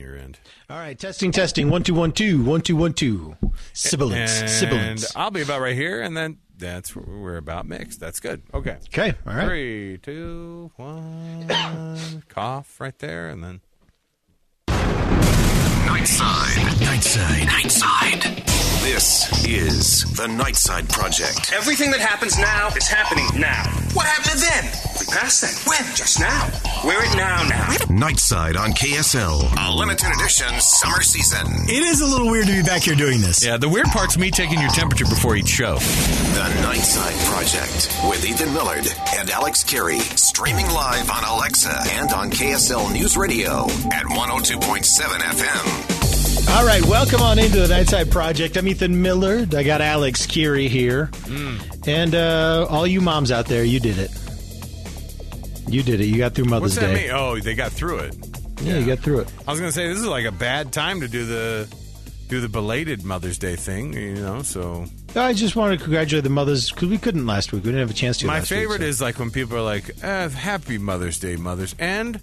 Your end. All right, testing, testing. One, two, one, two, one, two, one, two. Sibilance, And sibilance. I'll be about right here, and then that's where we're about mixed. That's good. Okay. Okay, all right. Three, two, one. Cough right there, and then. Nightside. Nightside. Nightside. This is the Nightside Project. Everything that happens now is happening now. What happened then? We passed that. When? Just now. We're at now now. Nightside on KSL. A limited edition summer season. It is a little weird to be back here doing this. Yeah, the weird part's me taking your temperature before each show. The Nightside Project with Ethan Millard and Alex Kirry. Streaming live on Alexa and on KSL News Radio at 102.7 FM. All right, welcome on into the Nightside Project. I'm Ethan Millard. I got Alex Kirry here. Mm. And uh, all you moms out there, you did it. You did it. You got through Mother's What's that Day. mean? Oh, they got through it. Yeah, you got through it. I was gonna say this is like a bad time to do the do the belated Mother's Day thing, you know. So I just want to congratulate the mothers because we couldn't last week. We didn't have a chance to. my last week, favorite so. is like when people are like, eh, "Happy Mother's Day, mothers," and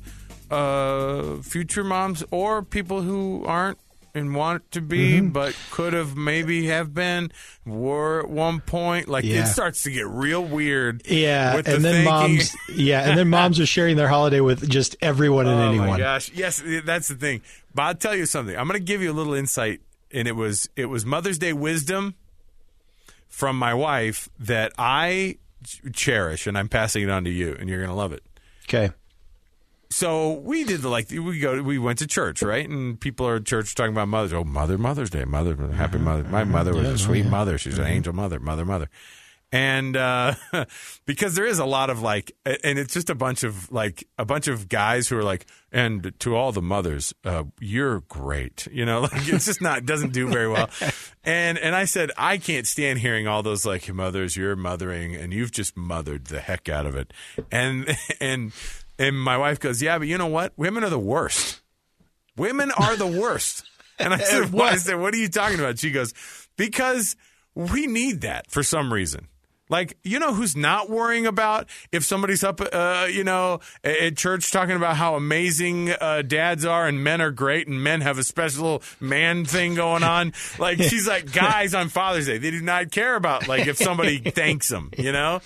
uh, future moms or people who aren't and want to be, Mm-hmm. but could have maybe have been, were at one point. Like Yeah. it starts to get real weird. Yeah, with and the then thinking. moms. Yeah, and then moms are sharing their holiday with just everyone and Oh anyone. my gosh! Yes, that's the thing. But I'll tell you something. I'm going to give you a little insight, and it was it was Mother's Day wisdom from my wife that I cherish, and I'm passing it on to you, and you're going to love it. Okay. So we did the like we go we went to church right, and people are at church talking about mothers. Oh, mother, Mother's Day, mother, happy mother. My mother was a sweet mother. She's an angel mother, mother, mother. And uh, because there is a lot of like, and it's just a bunch of like a bunch of guys who are like, and to all the mothers, uh, you're great. You know, like it's just not doesn't do very well. And and I said I can't stand hearing all those like mothers, you're mothering, and you've just mothered the heck out of it. And and and my wife goes, yeah, but you know what? Women are the worst. Women are the worst. And I said, what? I said, what are you talking about? She goes, because we need that for some reason. Like, you know who's not worrying about if somebody's up, uh, you know, at church talking about how amazing uh, dads are and men are great and men have a special man thing going on. Like, she's like, guys on Father's Day, they do not care about, like, if somebody thanks them, you know?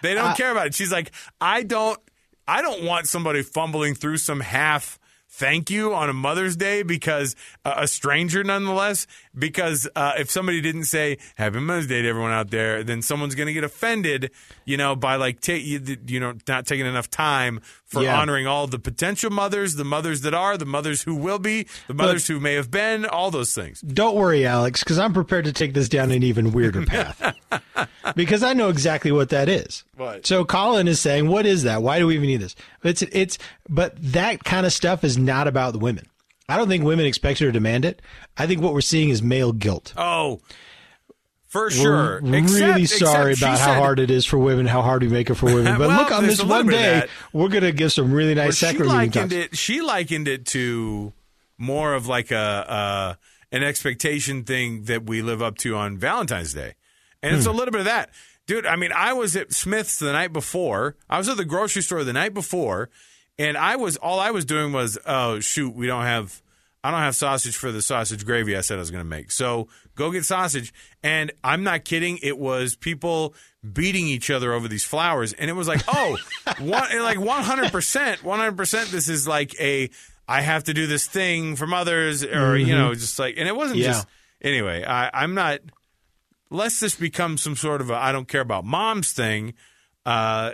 They don't care about it. She's like, I don't, I don't want somebody fumbling through some half thank you on a Mother's Day because uh, a stranger, nonetheless. Because uh, if somebody didn't say Happy Mother's Day to everyone out there, then someone's going to get offended, you know, by like ta- you, you know not taking enough time for Yeah. honoring all the potential mothers, the mothers that are, the mothers who will be, the mothers who may have been, all those things. Don't worry, Alex, because I'm prepared to take this down an even weirder path. because I know exactly what that is. What? So Colin is saying, "What is that? Why do we even need this?" It's it's, but that kind of stuff is not about the women. I don't think women expect her to demand it. I think what we're seeing is male guilt. Oh, for sure. We're Except- really sorry about how said- hard it is for women, how hard we make it for women. But Well, look, on this one day, we're going to give some really Well, nice she likened it. She likened it to more of like a uh, an expectation thing that we live up to on Valentine's Day, and it's a Hmm. little bit of that, dude. I mean, I was at Smith's the night before. I was at the grocery store the night before, and I was all I was doing was, oh shoot, we don't have. I don't have sausage for the sausage gravy I said I was going to make. So go get sausage. And I'm not kidding. It was people beating each other over these flowers. And it was like, oh, one, like 100%, 100%, this is like a, I have to do this thing from others, or you know, just like, and it wasn't Yeah. just anyway. I, I'm not. Lest this become some sort of a I don't care about moms thing. Uh,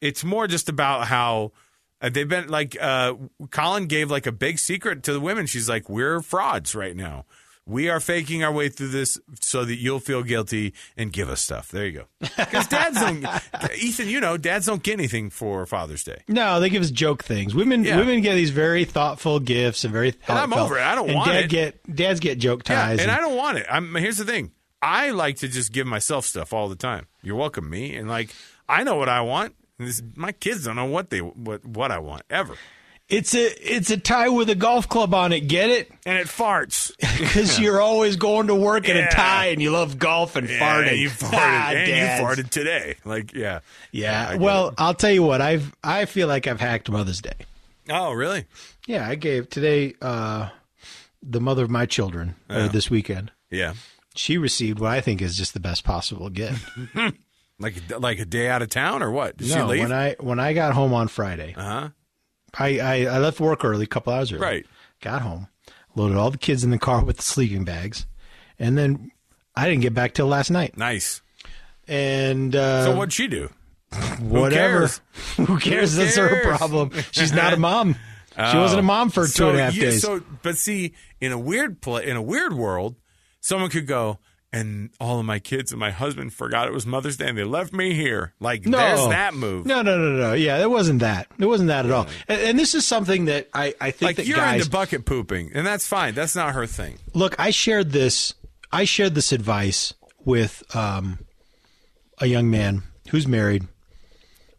it's more just about how uh, they've been like uh, Colin gave like a big secret to the women. She's like, we're frauds right now. We are faking our way through this so that you'll feel guilty and give us stuff. There you go. Because dads don't, Ethan, you know, dads don't get anything for Father's Day. No, they give us joke things. Women Yeah. women get these very thoughtful gifts and very And I'm over it. I don't and want dad it. Get dads get joke Yeah, ties. and I don't want it. I'm, here's the thing. I like to just give myself stuff all the time. You're welcome, me, and like I know what I want. This, my kids don't know what they what what I want ever, it's a it's a tie with a golf club on it. Get it? and it farts. Because you're always going to work in Yeah. a tie and you love golf and Yeah, farting. you farted, Ah, and dads. you farted today. Like, yeah, Yeah. Well, it. I'll tell you what. I've I feel like I've hacked Mother's Day. oh, really? Yeah, I gave today uh, the mother of my children uh, this weekend. Yeah, She received what I think is just the best possible gift. like like a day out of town or what? Did she no, leave? when I when I got home on Friday, uh huh. I, I I left work early, a couple hours early. Right. Got home, loaded all the kids in the car with the sleeping bags, and then I didn't get back till last night. Nice. And uh, So what'd she do? whatever. cares? Who cares? Who That's her problem. She's not a mom. She wasn't a mom for two so and a half you- days. So, but see, in a weird pla in a weird world, someone could go, and all of my kids and my husband forgot it was Mother's Day, and they left me here. Like, no, there's that move. No, no, no, no. Yeah, it wasn't that. It wasn't that at all. And, and this is something that I, I think like that you're guys into bucket pooping, and that's fine. That's not her thing. look. I shared this. I shared this advice with um, a young man who's married,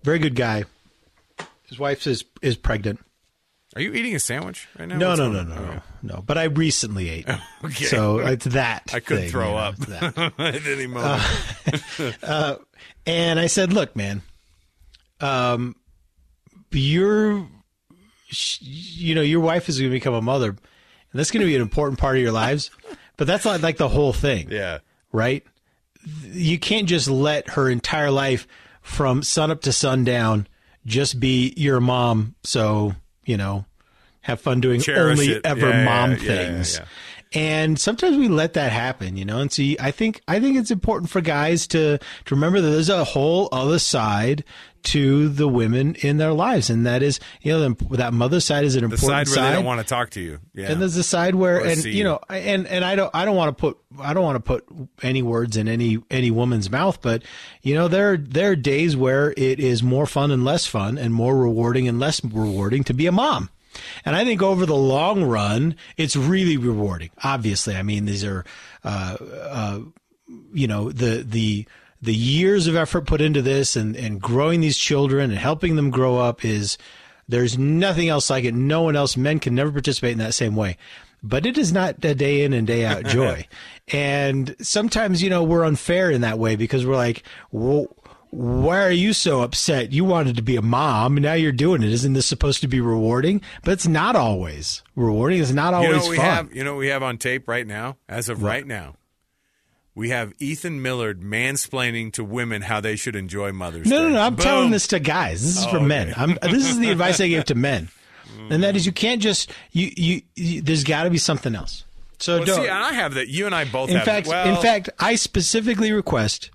very good guy. His wife is is pregnant. Are you eating a sandwich right now? No, What's no, no, no, Okay. no, no. But I recently ate, Okay. so it's that. I could thing, throw you know, up that. at any moment. And I said, "Look, man, um, you're, you know, your wife is going to become a mother, and that's going to be an important part of your lives. But that's not like the whole thing, yeah. right? You can't just let her entire life from sun up to sundown just be your mom. So you know, have fun doing Cherish only it. ever Yeah, mom yeah, yeah, things." And sometimes we let that happen, you know. And see, I think I think it's important for guys to to remember that there's a whole other side to the women in their lives, and that is, you know, the, that mother side is an The important side where they don't want to talk to you. Yeah. and there's the side where, Or and you you. know, and and I don't, I don't want to put, I don't want to put any words in any any woman's mouth, but you know, there there are days where it is more fun and less fun, and more rewarding and less rewarding to be a mom. And I think over the long run, it's really rewarding. Obviously, I mean, these are, uh, uh, you know, the the the years of effort put into this and and growing these children and helping them grow up is there's nothing else like it. No one else, men can never participate in that same way. But it is not a day in and day out joy. and sometimes, you know, we're unfair in that way because we're like, well, why are you so upset? You wanted to be a mom, and now you're doing it. Isn't this supposed to be rewarding? But it's not always rewarding. It's not you always know what we fun. have? You know what we have on tape right now? As of right now, we have Ethan Millard mansplaining to women how they should enjoy Mother's No, Day. no, no. I'm Boom. telling this to guys. This is for Oh, men. okay. I'm, this is the advice I give to men, and that is mm. you can't just you you. you there's got to be something else. So Well, don't. see, I have that. You and I both in have. fact, well, in fact, I specifically request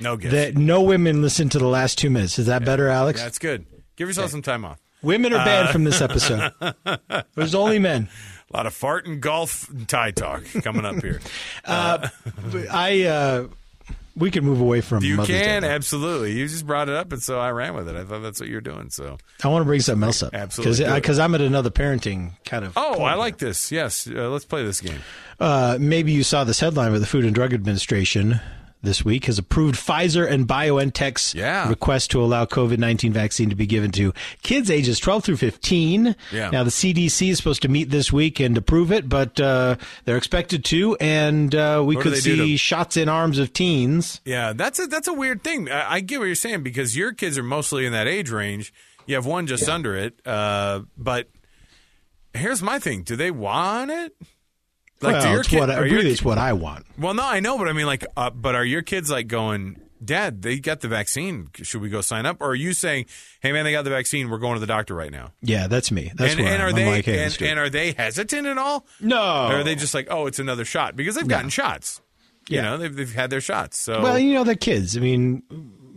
no gift. that no women listen to the last two minutes. Is that better, Alex? That's good. Give yourself some time off. Women are Uh, banned from this episode. There's only men. A lot of fart and golf and tie talk coming up here. But I. Uh, we can move away from. you Mother's can now. absolutely. You just brought it up, and so I ran with it. I thought that's what you're doing. So, I want to bring something else up. Absolutely. Because I'm at another parenting kind of. oh, I here. like this. Yes, uh, let's play this game. Uh, maybe you saw this headline where the Food and Drug Administration this week has approved Pfizer and BioNTech's Yeah. request to allow COVID 19 vaccine to be given to kids ages 12 through 15. Yeah. Now, the CDC is supposed to meet this week and approve it, but uh, they're expected to, and uh, we What could see to- shots in arms of teens. Yeah, that's a that's a weird thing. I, I get what you're saying because your kids are mostly in that age range. You have one just under it, uh, but here's my thing: Do they want it? Like, do well, your it's kid- what, I really it's what I want. Well, no, I know, but I mean, like, uh, but are your kids like going? Dad, they got the vaccine. Should we go sign up? Or are you saying, Hey, man, they got the vaccine. We're going to the doctor right now? Yeah, that's me. That's and, where and are am. they like, hey, and, and are they hesitant at all? no, Or are they just like, oh, it's another shot because they've gotten shots? You Yeah. know, they've they've had their shots. So Well, you know, they're kids. I mean,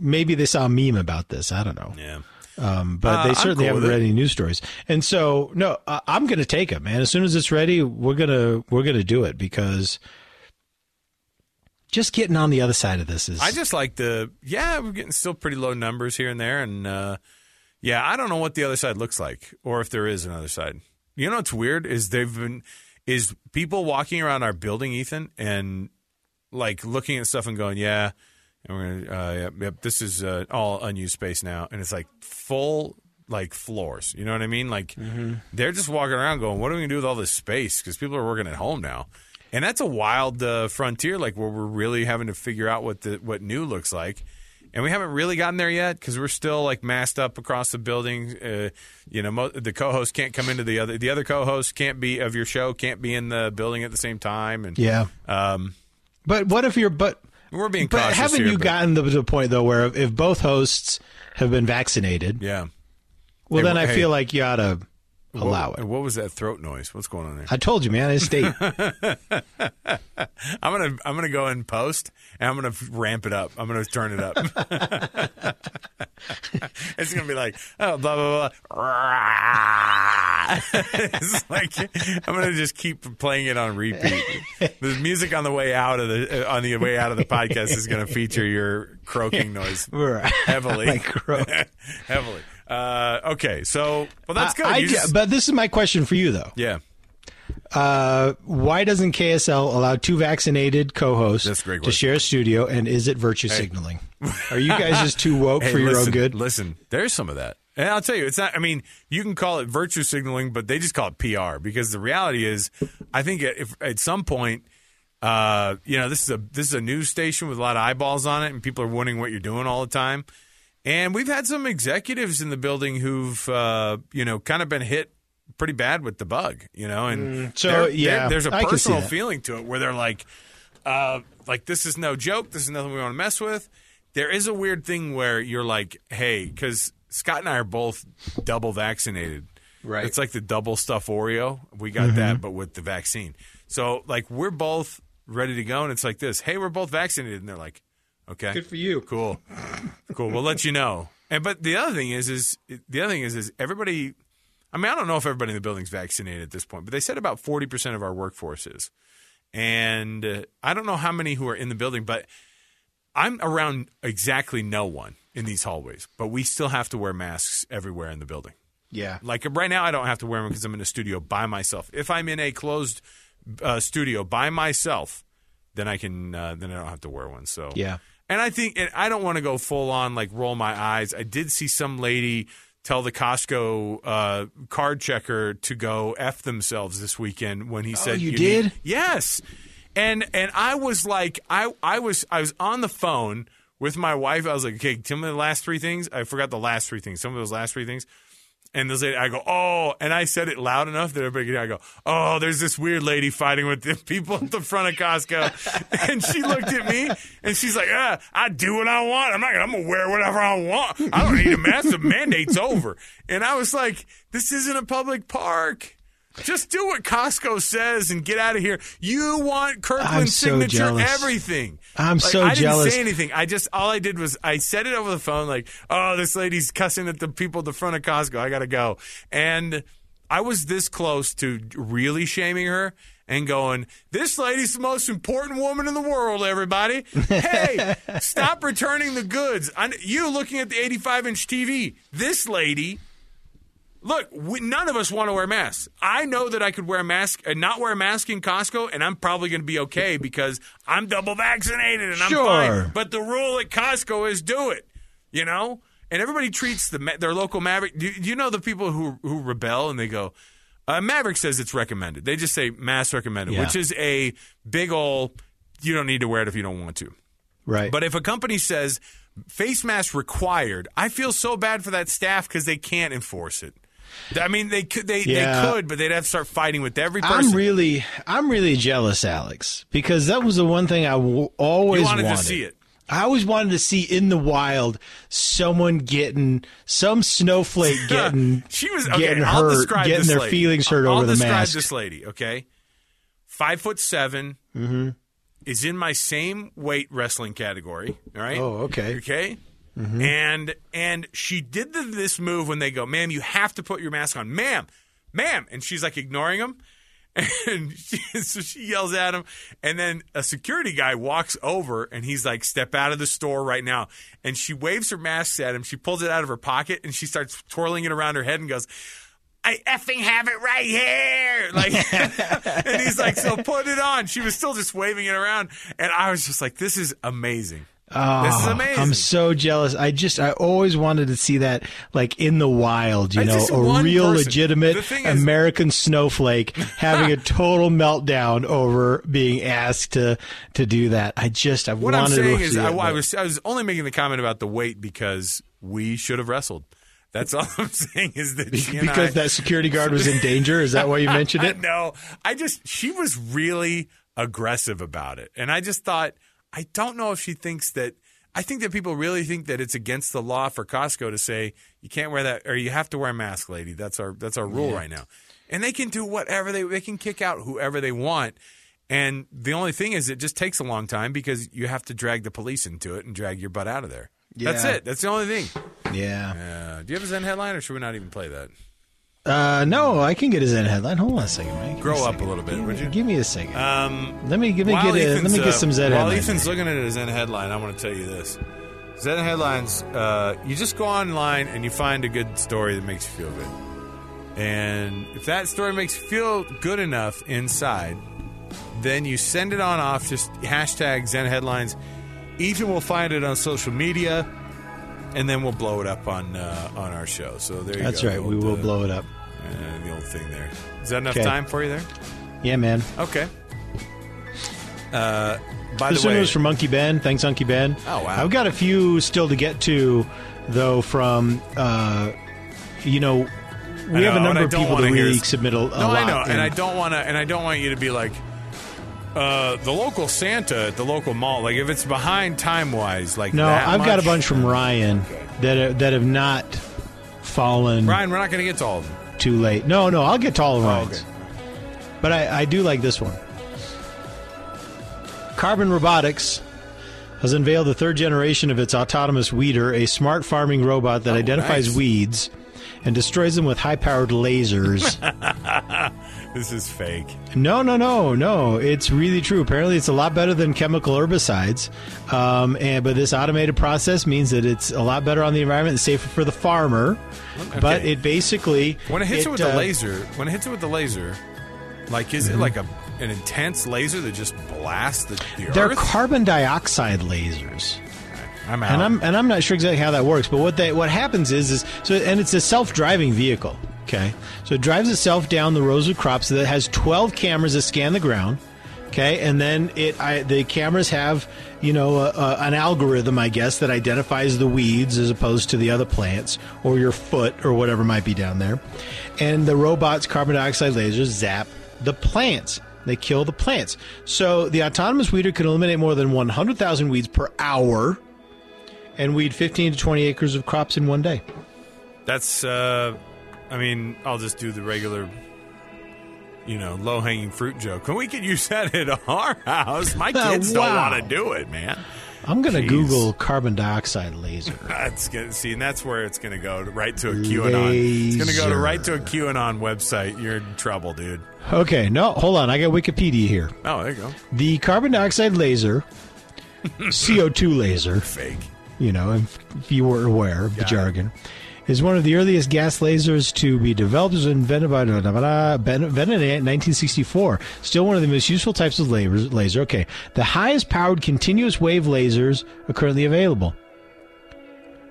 maybe they saw a meme about this. I don't know. yeah. Um, but Uh, they certainly cool haven't read any news stories. And so, no, uh, I'm going to take them, man. As soon as it's ready, we're gonna we're gonna do it because just getting on the other side of this is. I just like the yeah, we're getting still pretty low numbers here and there, and uh, yeah, I don't know what the other side looks like or if there is another side. You know what's weird is they've been is people walking around our building, Ethan, and like looking at stuff and going, yeah, and we're gonna, uh, yep, yep, this is uh, all unused space now, and it's like full like floors. You know what I mean? Like they're just walking around going, what are we gonna do with all this space? Because people are working at home now. And that's a wild uh, frontier, like where we're really having to figure out what the what new looks like, and we haven't really gotten there yet because we're still like masked up across the building. Uh, you know, mo- the co-host can't come into the other the other co-host can't be of your show can't be in the building at the same time, and yeah. um, But what if you're but we're being but cautious haven't here, you but- gotten to the point though where if both hosts have been vaccinated, Yeah. well Hey, then I hey. feel like you ought to allow what, it. What was that throat noise? What's going on there? I told you, man. It's state. I'm gonna I'm gonna go in post and I'm gonna ramp it up. I'm gonna turn it up. it's gonna be like oh blah blah blah. it's like I'm gonna just keep playing it on repeat. The music on the way out of the uh, on the way out of the podcast is gonna feature your croaking noise heavily. Croak. heavily. Uh, okay, so well that's good. I- I just- but this is my question for you though. yeah. Uh, why doesn't KSL allow two vaccinated co-hosts to share a studio? And is it virtue signaling? Are you guys just too woke Hey, for your listen, own good? Listen, there's some of that. And I'll tell you, it's not, I mean, you can call it virtue signaling, but they just call it PR because the reality is, I think if at some point, uh, you know, this is a this is a news station with a lot of eyeballs on it, and people are wondering what you're doing all the time. And we've had some executives in the building who've, uh, you know, kind of been hit pretty bad with the bug, you know, and so, there- there- yeah, there's a I can see personal feeling to it where they're like, uh, like this is no joke. This is nothing we want to mess with. There is a weird thing where you're like, hey, because Scott and I are both double vaccinated. Right. It's like the double stuff Oreo. We got Mm-hmm. that, but with the vaccine. So like we're both ready to go, and it's like this. Hey, we're both vaccinated, and they're like, okay, Good for you. cool, cool. We'll let you know. And but the other thing is, is the other thing is, is everybody. I mean, I don't know if everybody in the building's vaccinated at this point, but they said about forty percent of our workforce is, and uh, I don't know how many who are in the building, but I'm around exactly no one in these hallways. But we still have to wear masks everywhere in the building. Yeah. Like right now, I don't have to wear them because I'm in a studio by myself. If I'm in a closed uh, studio by myself, then I can. Uh, then I don't have to wear one. So Yeah. And I think and I don't want to go full on like roll my eyes. I did see some lady tell the Costco uh, card checker to go f themselves this weekend when he said Oh, you need- did? yes. And and I was like I I was I was on the phone with my wife. I was like, okay, tell me the last three things. I forgot the last three things. Some of those last three things. And this lady, I go, oh, and I said it loud enough that everybody could hear. I go, oh, there's this weird lady fighting with the people at the front of Costco, and she looked at me and she's like, ah, I do what I want. I'm not, I'm gonna wear whatever I want. I don't need a mask. The mandate's over. And I was like, this isn't a public park. Just do what Costco says and get out of here. You want I'm Kirkland's so signature jealous. everything. I'm Like, so I didn't say anything. I just all I did was I said it over the phone like, "Oh, this lady's cussing at the people at the front of Costco. I got to go." And I was this close to really shaming her and going, "This lady's the most important woman in the world, everybody. Hey, stop returning the goods. I, you looking at the 85-inch TV. This lady Look, we, none of us want to wear masks. I know that I could wear a mask and not wear a mask in Costco, and I'm probably going to be okay because I'm double vaccinated and I'm Sure. fine. But the rule at Costco is do it, you know. And everybody treats the their local Maverick. Do, do you know the people who who rebel and they go, uh, Maverick says it's recommended. They just say mask recommended, Yeah. which is a big ol' you don't need to wear it if you don't want to. Right. But if a company says face mask required, I feel so bad for that staff because they can't enforce it. I mean, they could, they, Yeah. they could, but they'd have to start fighting with every person. I'm really, I'm really jealous, Alex, because that was the one thing I w- always You wanted to see it. I always wanted to see in the wild someone getting some snowflake getting she was okay, getting I'll hurt, getting their lady. feelings hurt I'll over the describe mask. this lady, okay? Five foot 7 Mm-hmm. is in my same weight wrestling category. All right. Oh, okay. Okay. Mhm. And and she did the, this move when they go, "Ma'am, you have to put your mask on, ma'am, ma'am," and she's like ignoring him. And she, so she yells at him, and then a security guy walks over, and he's like, "Step out of the store right now!" And she waves her mask at him. She pulls it out of her pocket, and she starts twirling it around her head, and goes, "I effing have it right here!" Like, and he's like, "So put it on." She was still just waving it around, and I was just like, "This is amazing." Oh, this is amazing. I'm so jealous. I just I always wanted to see that like in the wild, you I know, a real person. legitimate thing is- American snowflake having a total meltdown over being asked to to do that. I just I What wanted I'm saying to is, see I, it, I was I was only making the comment about the weight because we should have wrestled. That's all I'm saying is that because I- that security guard was in danger. Is that why you mentioned it? no, I just she was really aggressive about it, and I just thought I don't know if she thinks that. I think that people really think that it's against the law for Costco to say you can't wear that or you have to wear a mask, lady. That's our that's our rule Yeah. right now, and they can do whatever they they can kick out whoever they want. And the only thing is, it just takes a long time because you have to drag the police into it and drag your butt out of there. That's it. That's the only thing. Yeah. Uh, do you have a Zen headline, or should we not even play that? Uh, no, I can get his end headline. Hold on a second, man. Give Grow a up second. a little bit, Give would me- you? Give me a second. Um, let me give me get a, let me get uh, some Zen headlines. While. Ethan's looking at his Zen headline, I want to tell you this. Zen headlines. Uh, you just go online and you find a good story that makes you feel good. And if that story makes you feel good enough inside, then you send it on off. Just hashtag Zen headlines. Ethan will find it on social media, and then we'll blow it up on uh, on our show. So there you That's go. That's right. We will uh, blow it up. uh, the old thing there. Is that enough time for you there? Yeah, man. Okay. Uh, by this the one way, was from Monkey Ben. Thanks, Monkey Ben. Oh, wow. I've got a few still to get to, though. From uh, you know, we have a number of people that really s- submit a, a no, lot. I know, and in- I don't want to, and I don't want you to be like uh, the local Santa at the local mall. Like if it's behind time wise, like no, I've got a bunch from Ryan that are, that have not fallen Ryan, we're not going to get to all of them. too late. No, no, I'll get to all of Oh, okay. But I, I do like this one. Carbon Robotics has unveiled the third generation of its autonomous weeder, a smart farming robot that Oh, identifies nice. weeds and destroys them with high powered lasers. This is fake. no, no, no, no. It's really true. Apparently, it's a lot better than chemical herbicides. Um, and but this automated process means that it's a lot better on the environment and safer for the farmer. But it basically When it hits it, with the uh, laser, when it hits it with the laser, like is Mm-hmm. it like a an intense laser that just blasts the, the They're earth? carbon dioxide lasers. I'm out. And I'm and I'm not sure exactly how that works, but what they what happens is is so and it's a self-driving vehicle. Okay, so it drives itself down the rows of crops that has 12 cameras that scan the ground. Okay, and then it I, the cameras have you know a, a, an algorithm, I guess, that identifies the weeds as opposed to the other plants or your foot or whatever might be down there, and the robots' carbon dioxide lasers zap the plants. They kill the plants. So the autonomous weeder can eliminate more than 100,000 weeds per hour and weed 15 to 20 acres of crops in one day. That's, uh, I mean, I'll just do the regular, you know, low hanging fruit joke. And we could use that at our house. My kids don't want to do it, man. I'm going to Google carbon dioxide laser. That's gonna see, and that's where it's going to go right to a QAnon. It's going to go to right to a QAnon website. You're in trouble, dude. Okay, no, hold on. I got Wikipedia here. Oh, there you go. The carbon dioxide laser, CO2 laser, Fake. You know, if, if you were aware of the it. jargon, is one of the earliest gas lasers to be developed. It was invented by invented in 1964. Still one of the most useful types of laser. laser. Okay, the highest powered continuous wave lasers are currently available.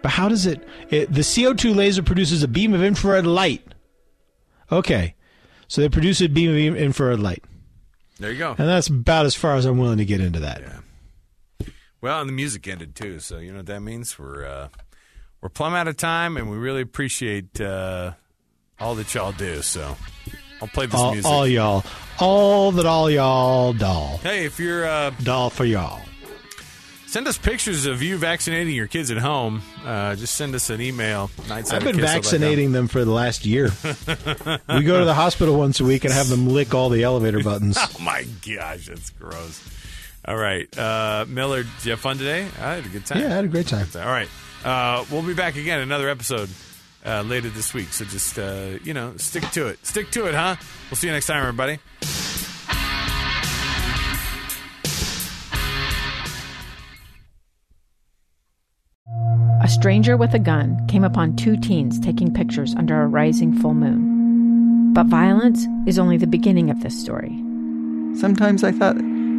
But how does it, it? The CO2 laser produces a beam of infrared light. Okay, so they produce a beam of infrared light, There you go. and that's about as far as I'm willing to get into that. Well, and the music ended too, so you know what that means. We're uh, we're plumb out of time, and we really appreciate uh, all that y'all do. So I'll play this all, music. all y'all, all that all y'all doll, hey, if you're uh, doll for y'all. Send us pictures of you vaccinating your kids at home. Uh, just send us an email. I've been vaccinating them for the last year. we go to the hospital once a week and have them lick all the elevator buttons. oh my gosh, that's gross. All right, uh, Miller, did you have fun today? I had a good time. Yeah, I had a great time. All right, uh, we'll be back again another episode uh, later this week. So just uh, you know, stick to it. Stick to it, huh? We'll see you next time, everybody. A stranger with a gun came upon two teens taking pictures under a rising full moon. But violence is only the beginning of this story. Sometimes I thought,